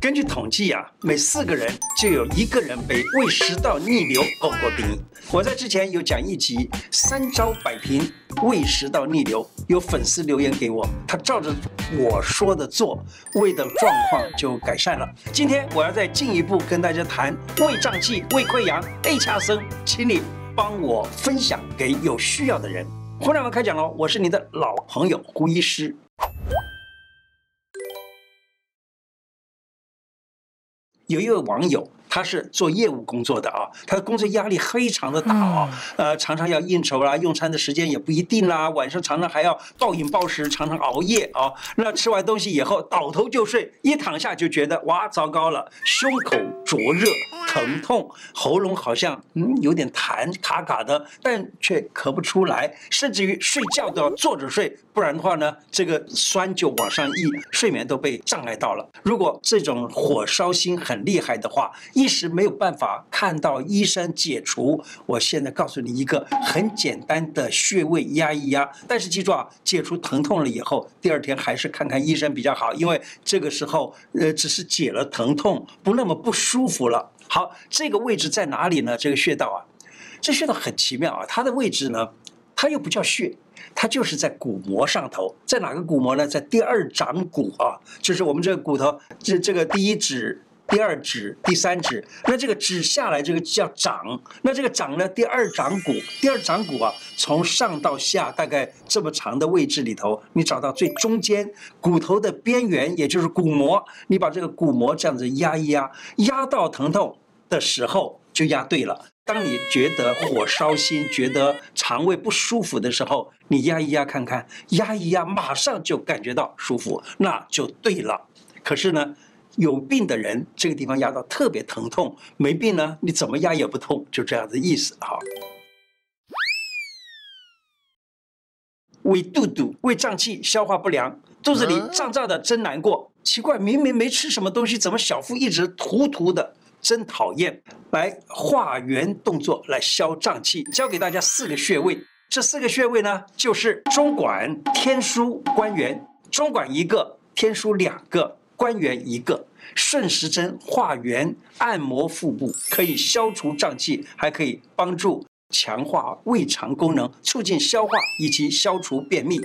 根据统计啊，每四个人就有一个人被胃食道逆流勾勾顶。我在之前有讲一集三招摆平胃食道逆流，有粉丝留言给我，他照着我说的做，胃的状况就改善了。今天我要再进一步跟大家谈胃胀气、胃溃疡、A 卡生，请你帮我分享给有需要的人。胡乃文开讲喽，我是你的老朋友胡医师。有一位网友，他是做业务工作的啊，他的工作压力非常的大啊，呃，常常要应酬啦，用餐的时间也不一定啦，晚上常常还要暴饮暴食，常常熬夜啊。那吃完东西以后倒头就睡，一躺下就觉得哇，糟糕了，胸口灼热、疼痛，喉咙好像嗯有点痰，卡卡的，但却咳不出来，甚至于睡觉都要坐着睡。不然的话呢，这个酸就往上溢，睡眠都被障碍到了。如果这种火烧心很厉害的话，一时没有办法看到医生解除，我现在告诉你一个很简单的穴位压一压。但是记住啊，解除疼痛了以后，第二天还是看看医生比较好，因为这个时候呃只是解了疼痛，不那么不舒服了。好，这个位置在哪里呢？这个穴道啊，这穴道很奇妙啊，它的位置呢，它又不叫穴。它就是在骨膜上头，在哪个骨膜呢？在第二掌骨啊，就是我们这个骨头，这这个第一指、第二指、第三指，那这个指下来这个叫掌，那这个掌呢，第二掌骨，第二掌骨啊，从上到下大概这么长的位置里头，你找到最中间骨头的边缘，也就是骨膜，你把这个骨膜这样子压一压，压到疼痛的时候就压对了。当你觉得火烧心、觉得肠胃不舒服的时候，你压一压看看，压一压，马上就感觉到舒服，那就对了。可是呢，有病的人这个地方压到特别疼痛，没病呢，你怎么压也不痛，就这样的意思哈。胃肚肚、胃胀气、消化不良，肚子里胀胀的，真难过。奇怪，明明没吃什么东西，怎么小腹一直突突的？真讨厌！来化圆动作来消胀气，教给大家四个穴位。这四个穴位呢，就是中脘、天枢、关元。中脘一个，天枢两个，关元一个。顺时针画圆，按摩腹部，可以消除胀气，还可以帮助强化胃肠功能，促进消化以及消除便秘。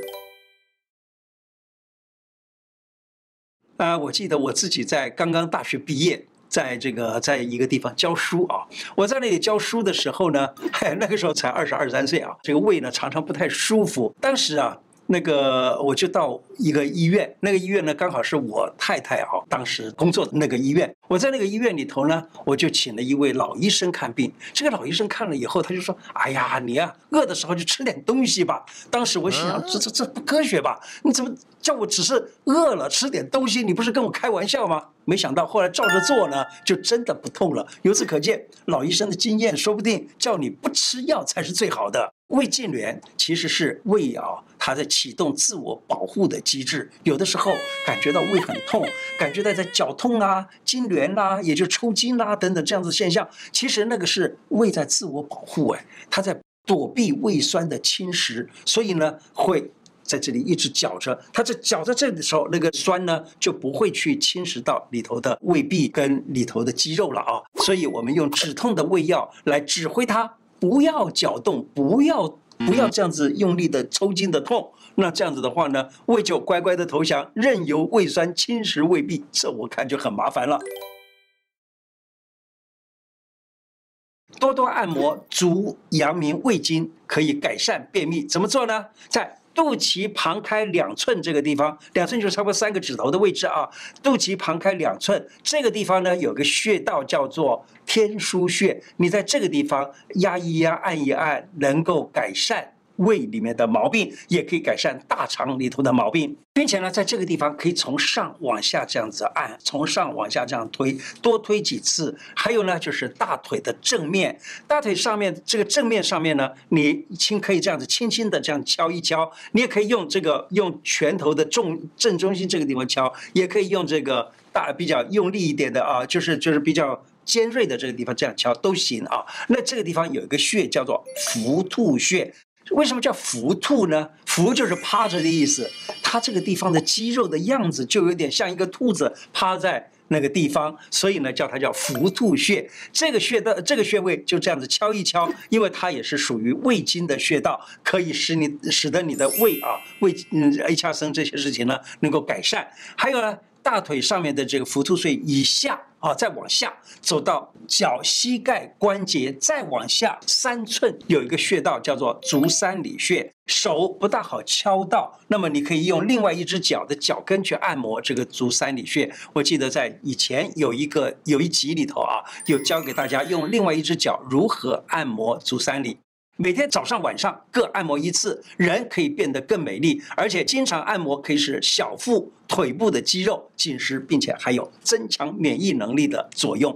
啊、我记得我自己在刚刚大学毕业。在这个在一个地方教书啊，我在那里教书的时候呢，嗨，那个时候才二十二三岁啊，这个胃呢常常不太舒服。当时啊，那个我就到一个医院，那个医院呢刚好是我太太啊当时工作的那个医院。我在那个医院里头呢，我就请了一位老医生看病。这个老医生看了以后，他就说：“哎呀，你啊，饿的时候就吃点东西吧。”当时我想：“这这这不科学吧？你怎么叫我只是饿了吃点东西？你不是跟我开玩笑吗？”没想到后来照着做呢，就真的不痛了。由此可见，老医生的经验说不定叫你不吃药才是最好的。胃痉挛其实是胃啊，它在启动自我保护的机制。有的时候感觉到胃很痛，感觉到在绞痛啊、痉挛啦，也就抽筋啦等等这样子现象，其实那个是胃在自我保护，哎，它在躲避胃酸的侵蚀，所以呢会。在这里一直搅着，它这绞在这里的时候，那个酸呢就不会去侵蚀到里头的胃壁跟里头的肌肉了啊。所以我们用止痛的胃药来指挥它，不要搅动，不要不要这样子用力的抽筋的痛。那这样子的话呢，胃就乖乖的投降，任由胃酸侵蚀胃壁，这我看就很麻烦了。多多按摩足阳明胃经，可以改善便秘。怎么做呢？在肚脐旁开两寸这个地方，两寸就是差不多三个指头的位置啊。肚脐旁开两寸这个地方呢，有个穴道叫做天枢穴，你在这个地方压一压、按一按，能够改善。胃里面的毛病也可以改善大肠里头的毛病，并且呢，在这个地方可以从上往下这样子按，从上往下这样推，多推几次。还有呢，就是大腿的正面，大腿上面这个正面上面呢，你轻可以这样子轻轻的这样敲一敲，你也可以用这个用拳头的重正中心这个地方敲，也可以用这个大比较用力一点的啊，就是就是比较尖锐的这个地方这样敲都行啊。那这个地方有一个穴叫做伏兔穴。为什么叫伏兔呢？伏就是趴着的意思，它这个地方的肌肉的样子就有点像一个兔子趴在那个地方，所以呢叫它叫伏兔穴。这个穴的这个穴位就这样子敲一敲，因为它也是属于胃经的穴道，可以使你使得你的胃啊胃嗯 A 恰生这些事情呢能够改善。还有呢。大腿上面的这个伏兔穴以下啊，再往下走到脚膝盖关节，再往下三寸有一个穴道叫做足三里穴，手不大好敲到，那么你可以用另外一只脚的脚跟去按摩这个足三里穴。我记得在以前有一个有一集里头啊，有教给大家用另外一只脚如何按摩足三里。每天早上晚上各按摩一次，人可以变得更美丽，而且经常按摩可以使小腹、腿部的肌肉紧实，并且还有增强免疫能力的作用。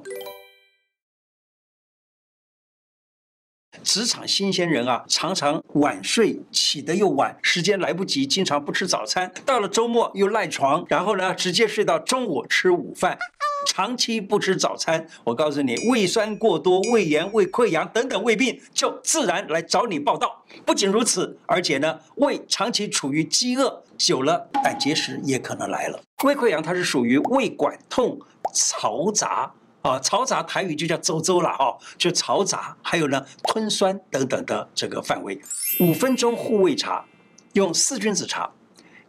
职场新鲜人啊，常常晚睡，起得又晚，时间来不及，经常不吃早餐，到了周末又赖床，然后呢，直接睡到中午吃午饭。长期不吃早餐，我告诉你，胃酸过多、胃炎、胃溃疡等等胃病就自然来找你报道。不仅如此，而且呢，胃长期处于饥饿，久了胆结石也可能来了。胃溃疡它是属于胃管痛、嘈杂啊，嘈杂台语就叫周周了哈，就嘈杂，还有呢吞酸等等的这个范围。五分钟护胃茶，用四君子茶。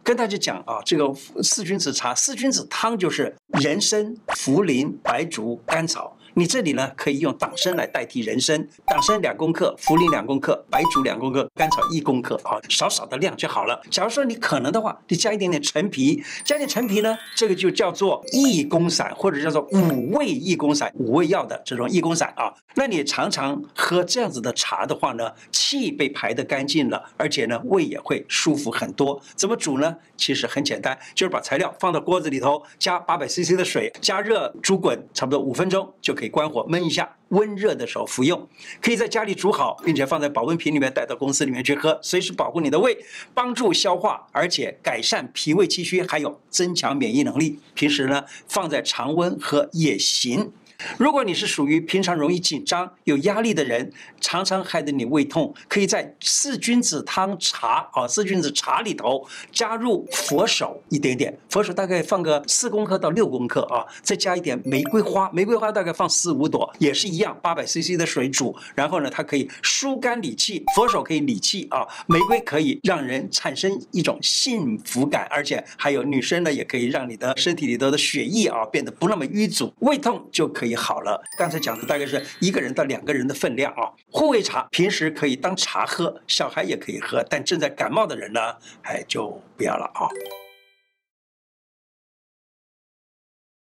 跟大家讲啊，这个四君子茶、四君子汤就是人参、茯苓、白术、甘草。你这里呢，可以用党参来代替人参，党参两公克，茯苓两公克，白术两公克，甘草一公克啊，少少的量就好了。假如说你可能的话，你加一点点陈皮，加点陈皮呢，这个就叫做益功散，或者叫做五味益功散，五味药的这种益功散啊。那你常常喝这样子的茶的话呢，气被排得干净了，而且呢，胃也会舒服很多。怎么煮呢？其实很简单，就是把材料放到锅子里头，加八百 CC 的水，加热煮滚，差不多五分钟就可以关火焖一下，温热的时候服用。可以在家里煮好，并且放在保温瓶里面带到公司里面去喝，随时保护你的胃，帮助消化，而且改善脾胃气虚，还有增强免疫能力。平时呢，放在常温喝也行。如果你是属于平常容易紧张、有压力的人，常常害得你胃痛，可以在四君子汤茶啊，四君子茶里头加入佛手一点点，佛手大概放个四公克到六公克啊，再加一点玫瑰花，玫瑰花大概放四五朵，也是一样，八百 CC 的水煮，然后呢，它可以疏肝理气，佛手可以理气啊，玫瑰可以让人产生一种幸福感，而且还有女生呢，也可以让你的身体里头的血液啊变得不那么淤阻，胃痛就可以。也好了，刚才讲的大概是一个人到两个人的分量啊。护卫茶平时可以当茶喝，小孩也可以喝，但正在感冒的人呢，哎，就不要了啊。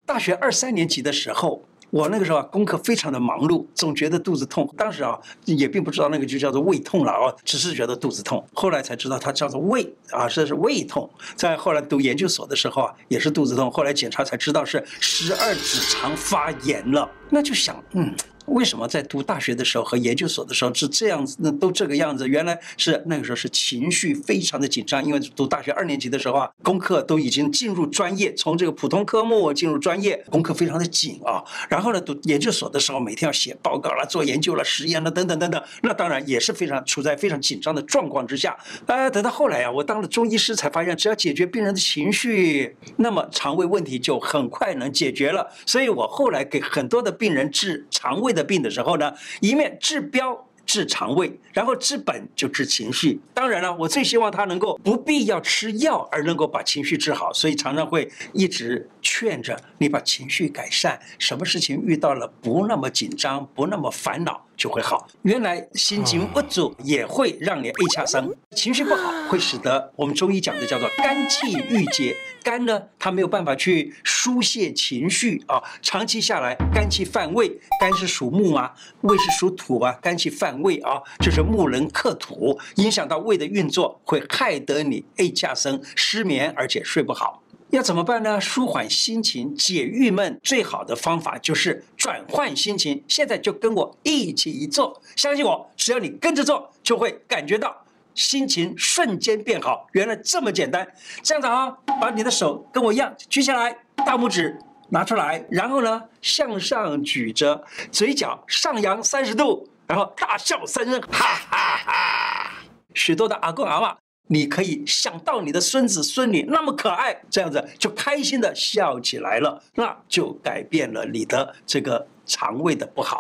大学二三年级的时候。我那个时候啊，功课非常的忙碌，总觉得肚子痛。当时啊，也并不知道那个就叫做胃痛了啊，只是觉得肚子痛。后来才知道它叫做胃啊，这是胃痛。在后来读研究所的时候啊，也是肚子痛。后来检查才知道是十二指肠发炎了。那就想，嗯。为什么在读大学的时候和研究所的时候是这样子？那都这个样子，原来是那个时候是情绪非常的紧张，因为读大学二年级的时候啊，功课都已经进入专业，从这个普通科目进入专业，功课非常的紧啊。然后呢，读研究所的时候，每天要写报告了、做研究了、实验了等等等等，那当然也是非常处在非常紧张的状况之下。呃，等到后来啊，我当了中医师才发现，只要解决病人的情绪，那么肠胃问题就很快能解决了。所以我后来给很多的病人治肠胃的病的时候呢，一面治标治肠胃，然后治本就治情绪。当然了，我最希望他能够不必要吃药而能够把情绪治好，所以常常会一直劝着你把情绪改善，什么事情遇到了不那么紧张，不那么烦恼。就会好。原来心情不足也会让你 A 下生，情绪不好会使得我们中医讲的叫做肝气郁结。肝呢，它没有办法去疏泄情绪啊，长期下来肝气犯胃。肝是属木啊，胃是属土啊，肝气犯胃啊，就是木能克土，影响到胃的运作，会害得你 A 下生，失眠而且睡不好。要怎么办呢？舒缓心情、解郁闷，最好的方法就是转换心情。现在就跟我一起做，相信我，只要你跟着做，就会感觉到心情瞬间变好。原来这么简单。这样子啊，把你的手跟我一样举起来，大拇指拿出来，然后呢向上举着，嘴角上扬三十度，然后大笑三声，哈哈哈！许多的阿公阿妈你可以想到你的孙子孙女那么可爱，这样子就开心的笑起来了，那就改变了你的这个肠胃的不好。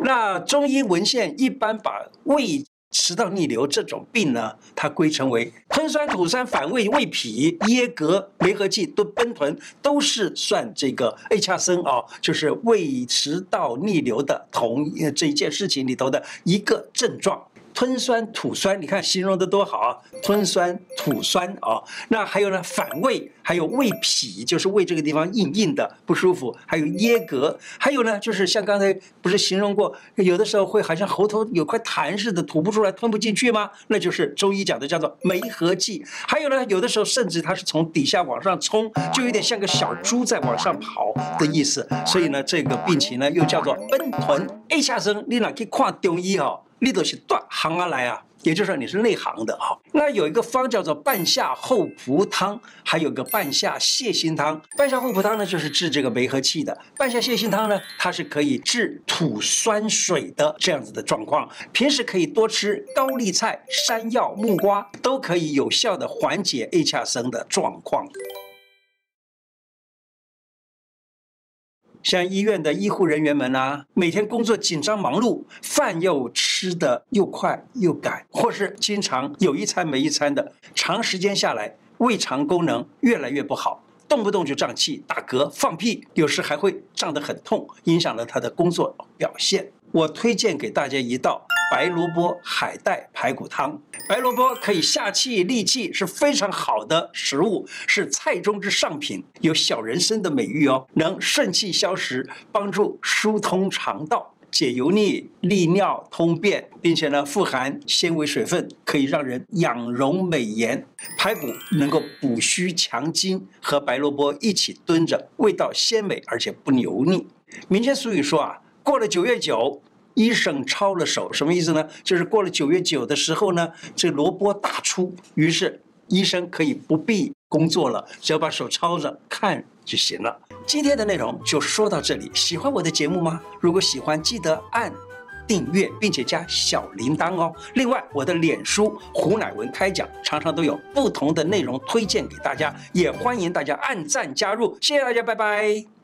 那中医文献一般把胃食道逆流这种病呢，它归成为吞酸土酸反胃胃痞噎膈梅核气都奔豚，都是算这个 A 恰生啊，就是胃食道逆流的同这一件事情里头的一个症状。吞酸吐酸，你看形容的多好啊！吞酸吐酸啊，那还有呢，反胃，还有胃痞，就是胃这个地方硬硬的不舒服，还有噎膈，还有呢，就是像刚才不是形容过，有的时候会好像喉头有块痰似的吐不出来，吞不进去吗？那就是中医讲的叫做梅核气。还有呢，有的时候甚至它是从底下往上冲，就有点像个小猪在往上跑的意思。所以呢，这个病情呢又叫做奔豚。A 下生，你哪去看中医哦？你都是断行而来啊，也就是说你是内行的哈。那有一个方叫做半夏厚朴汤，还有个半夏泻心汤。半夏厚朴汤呢，就是治这个梅核气的；半夏泻心汤呢，它是可以治吐酸水的这样子的状况。平时可以多吃高丽菜、山药、木瓜，都可以有效的缓解 A 恰生的状况。像医院的医护人员们啊，每天工作紧张忙碌，饭又吃的又快又赶，或是经常有一餐没一餐的，长时间下来，胃肠功能越来越不好，动不动就胀气、打嗝、放屁，有时还会胀得很痛，影响了他的工作表现。我推荐给大家一道。白萝卜海带排骨汤，白萝卜可以下气利气，是非常好的食物，是菜中之上品，有小人参的美誉哦，能顺气消食，帮助疏通肠道，解油腻、利尿、通便，并且呢富含纤维水分，可以让人养容美颜。排骨能够补虚强筋，和白萝卜一起炖着，味道鲜美而且不油腻。民间俗语说啊，过了九月九。医生抄了手，什么意思呢？就是过了九月九的时候呢，这萝卜大出，于是医生可以不必工作了，只要把手抄着看就行了。今天的内容就说到这里，喜欢我的节目吗？如果喜欢，记得按订阅，并且加小铃铛哦。另外，我的脸书胡乃文开讲常常都有不同的内容推荐给大家，也欢迎大家按赞加入。谢谢大家，拜拜。